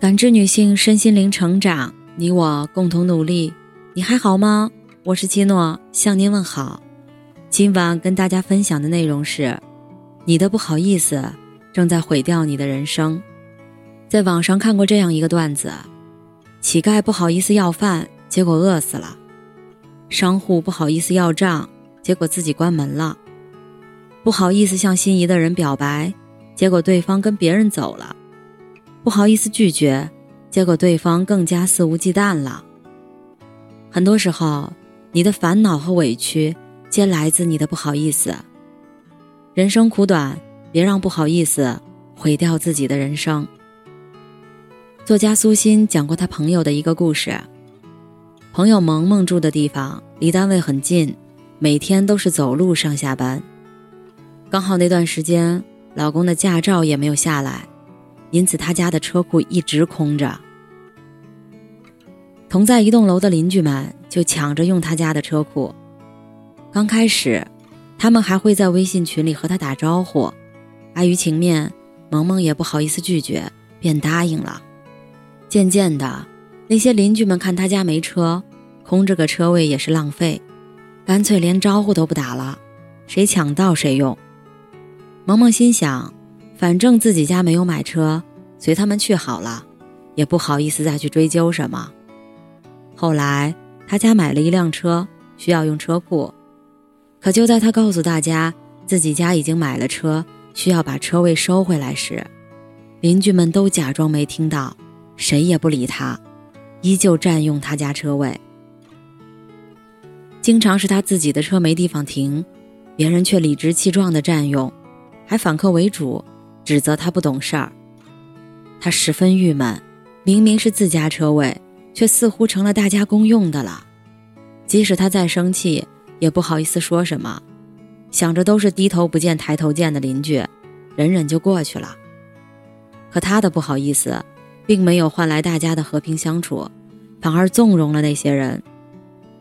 感知女性身心灵成长，你我共同努力。你还好吗？我是七诺，向您问好。今晚跟大家分享的内容是：你的不好意思正在毁掉你的人生。在网上看过这样一个段子：乞丐不好意思要饭，结果饿死了；商户不好意思要账，结果自己关门了；不好意思向心仪的人表白，结果对方跟别人走了。不好意思拒绝，结果对方更加肆无忌惮了。很多时候，你的烦恼和委屈皆来自你的不好意思。人生苦短，别让不好意思毁掉自己的人生。作家苏欣讲过他朋友的一个故事。朋友萌萌住的地方离单位很近，每天都是走路上下班。刚好那段时间，老公的驾照也没有下来。因此，他家的车库一直空着。同在一栋楼的邻居们就抢着用他家的车库。刚开始，他们还会在微信群里和他打招呼，碍于情面，萌萌也不好意思拒绝，便答应了。渐渐的，那些邻居们看他家没车，空着个车位也是浪费，干脆连招呼都不打了，谁抢到谁用。萌萌心想。反正自己家没有买车，随他们去好了，也不好意思再去追究什么。后来他家买了一辆车，需要用车库，可就在他告诉大家自己家已经买了车，需要把车位收回来时，邻居们都假装没听到，谁也不理他，依旧占用他家车位。经常是他自己的车没地方停，别人却理直气壮地占用，还反客为主。指责他不懂事儿，他十分郁闷。明明是自家车位，却似乎成了大家公用的了。即使他再生气，也不好意思说什么，想着都是低头不见抬头见的邻居，忍忍就过去了。可他的不好意思，并没有换来大家的和平相处，反而纵容了那些人，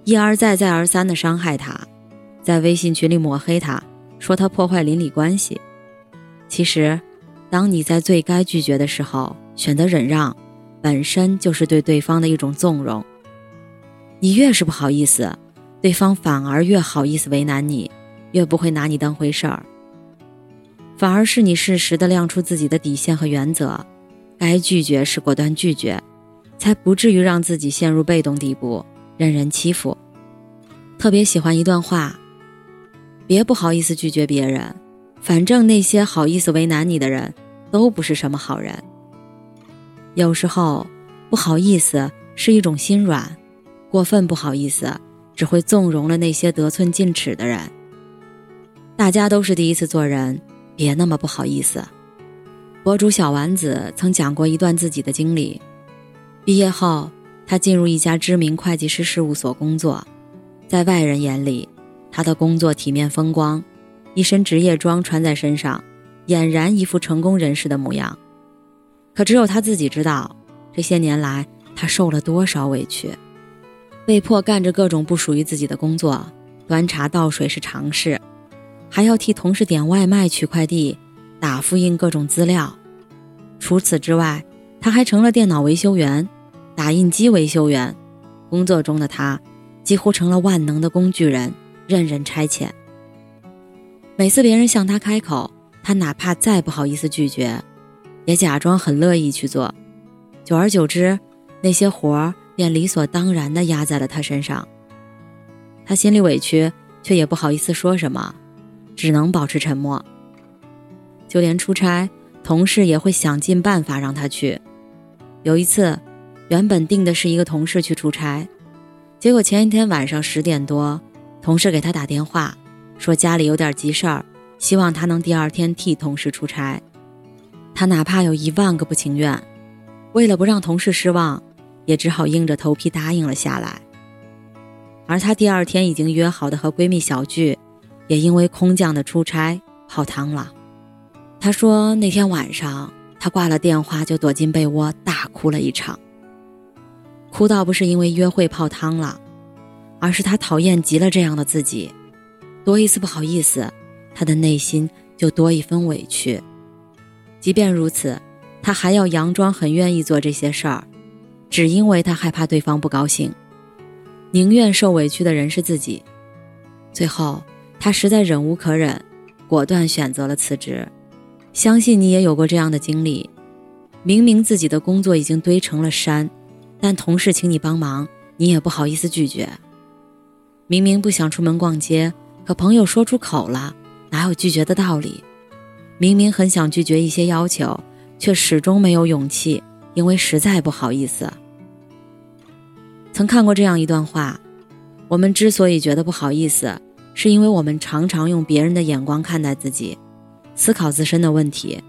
一而再、再而三的伤害他，在微信群里抹黑他，说他破坏邻里关系。其实。当你在最该拒绝的时候选择忍让，本身就是对对方的一种纵容。你越是不好意思，对方反而越好意思为难你，越不会拿你当回事儿。反而是你适时的亮出自己的底线和原则，该拒绝时果断拒绝，才不至于让自己陷入被动地步，任人欺负。特别喜欢一段话：别不好意思拒绝别人。反正那些好意思为难你的人，都不是什么好人。有时候，不好意思是一种心软，过分不好意思只会纵容了那些得寸进尺的人。大家都是第一次做人，别那么不好意思。博主小丸子曾讲过一段自己的经历：毕业后，他进入一家知名会计师事务所工作，在外人眼里，他的工作体面风光。一身职业装穿在身上，俨然一副成功人士的模样。可只有他自己知道，这些年来他受了多少委屈，被迫干着各种不属于自己的工作，端茶倒水是常事，还要替同事点外卖、取快递、打复印各种资料。除此之外，他还成了电脑维修员、打印机维修员。工作中的他，几乎成了万能的工具人，任人差遣。每次别人向他开口，他哪怕再不好意思拒绝，也假装很乐意去做。久而久之，那些活儿便理所当然地压在了他身上。他心里委屈，却也不好意思说什么，只能保持沉默。就连出差，同事也会想尽办法让他去。有一次，原本定的是一个同事去出差，结果前一天晚上十点多，同事给他打电话。说家里有点急事儿，希望他能第二天替同事出差。他哪怕有一万个不情愿，为了不让同事失望，也只好硬着头皮答应了下来。而他第二天已经约好的和闺蜜小聚，也因为空降的出差泡汤了。他说那天晚上他挂了电话就躲进被窝大哭了一场。哭倒不是因为约会泡汤了，而是他讨厌极了这样的自己。多一次不好意思，他的内心就多一分委屈。即便如此，他还要佯装很愿意做这些事儿，只因为他害怕对方不高兴，宁愿受委屈的人是自己。最后，他实在忍无可忍，果断选择了辞职。相信你也有过这样的经历：明明自己的工作已经堆成了山，但同事请你帮忙，你也不好意思拒绝；明明不想出门逛街，可朋友说出口了，哪有拒绝的道理？明明很想拒绝一些要求，却始终没有勇气，因为实在不好意思。曾看过这样一段话：我们之所以觉得不好意思。是因为我们常常用别人的眼光看待自己，思考自身的问题，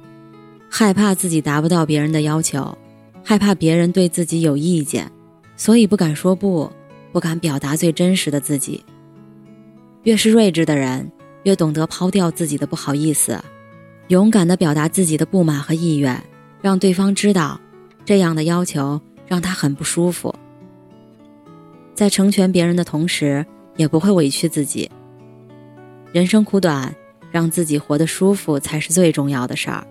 害怕自己达不到别人的要求，害怕别人对自己有意见，所以不敢说不，不敢表达最真实的自己。越是睿智的人，越懂得抛掉自己的不好意思，勇敢地表达自己的不满和意愿，让对方知道，这样的要求让他很不舒服。在成全别人的同时，也不会委屈自己。人生苦短，让自己活得舒服才是最重要的事儿。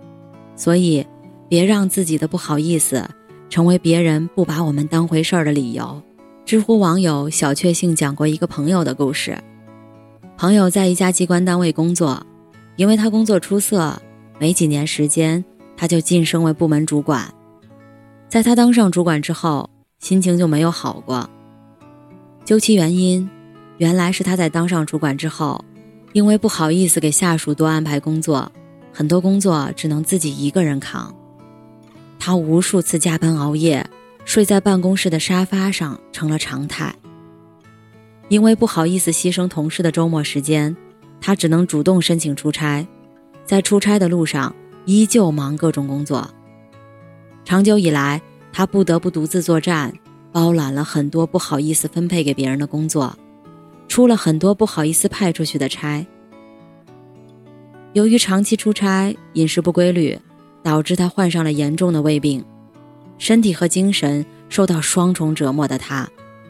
所以，别让自己的不好意思成为别人不把我们当回事儿的理由。知乎网友小确幸讲过一个朋友的故事：朋友在一家机关单位工作，因为他工作出色，没几年时间他就晋升为部门主管。在他当上主管之后，心情就没有好过。究其原因，原来是他在当上主管之后。因为不好意思给下属多安排工作，很多工作只能自己一个人扛。他无数次加班熬夜，睡在办公室的沙发上成了常态。因为不好意思牺牲同事的周末时间，他只能主动申请出差，在出差的路上依旧忙各种工作。长久以来，他不得不独自作战，包揽了很多不好意思分配给别人的工作。出了很多不好意思派出去的差。由于长期出差、饮食不规律，导致他患上了严重的胃病，身体和精神受到双重折磨的他，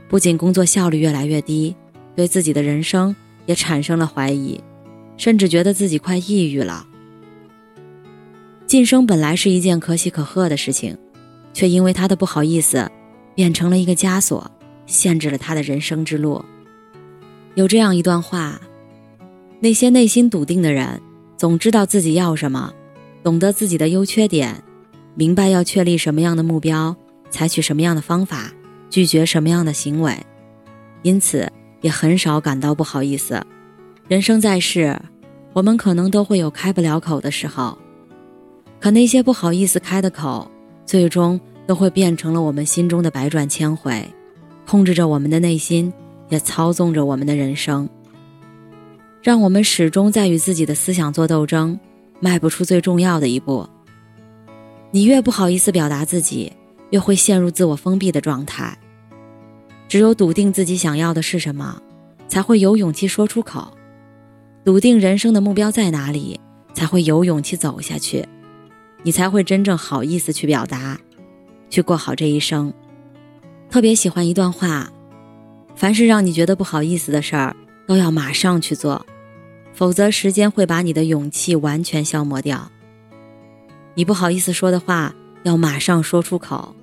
不仅工作效率越来越低，对自己的人生也产生了怀疑，甚至觉得自己快抑郁了。晋升本来是一件可喜可贺的事情，却因为他的不好意思，变成了一个枷锁，限制了他的人生之路。有这样一段话：那些内心笃定的人，总知道自己要什么，懂得自己的优缺点，明白要确立什么样的目标，采取什么样的方法，拒绝什么样的行为，因此也很少感到不好意思。人生在世，我们可能都会有开不了口的时候，可那些不好意思开的口，最终都会变成了我们心中的百转千回，控制着我们的内心。也操纵着我们的人生，让我们始终在与自己的思想做斗争，迈不出最重要的一步。你越不好意思表达自己，越会陷入自我封闭的状态。只有笃定自己想要的是什么，才会有勇气说出口；笃定人生的目标在哪里，才会有勇气走下去。你才会真正好意思去表达，去过好这一生。特别喜欢一段话。凡是让你觉得不好意思的事儿，都要马上去做，否则时间会把你的勇气完全消磨掉。你不好意思说的话，要马上说出口，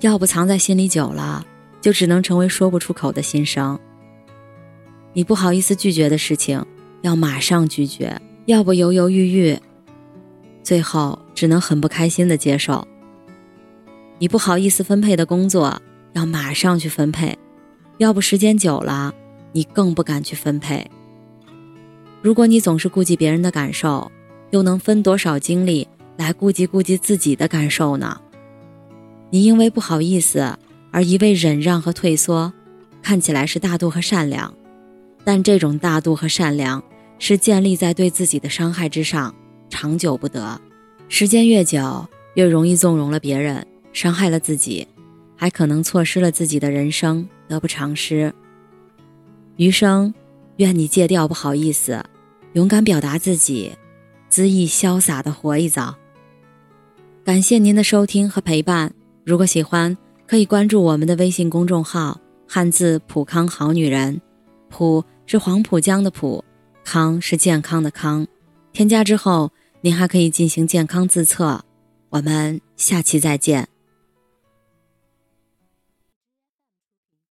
要不藏在心里久了，就只能成为说不出口的心声。你不好意思拒绝的事情，要马上拒绝，要不犹犹豫豫，最后只能很不开心的接受。你不好意思分配的工作，要马上去分配。要不时间久了，你更不敢去分配。如果你总是顾及别人的感受，又能分多少精力来顾及顾及自己的感受呢？你因为不好意思而一味忍让和退缩，看起来是大度和善良，但这种大度和善良是建立在对自己的伤害之上，长久不得。时间越久，越容易纵容了别人，伤害了自己。还可能错失了自己的人生，得不偿失。余生，愿你戒掉不好意思，勇敢表达自己，恣意潇洒的活一遭。感谢您的收听和陪伴。如果喜欢，可以关注我们的微信公众号“汉字普康好女人”，普是黄浦江的浦，康是健康的康。添加之后，您还可以进行健康自测。我们下期再见。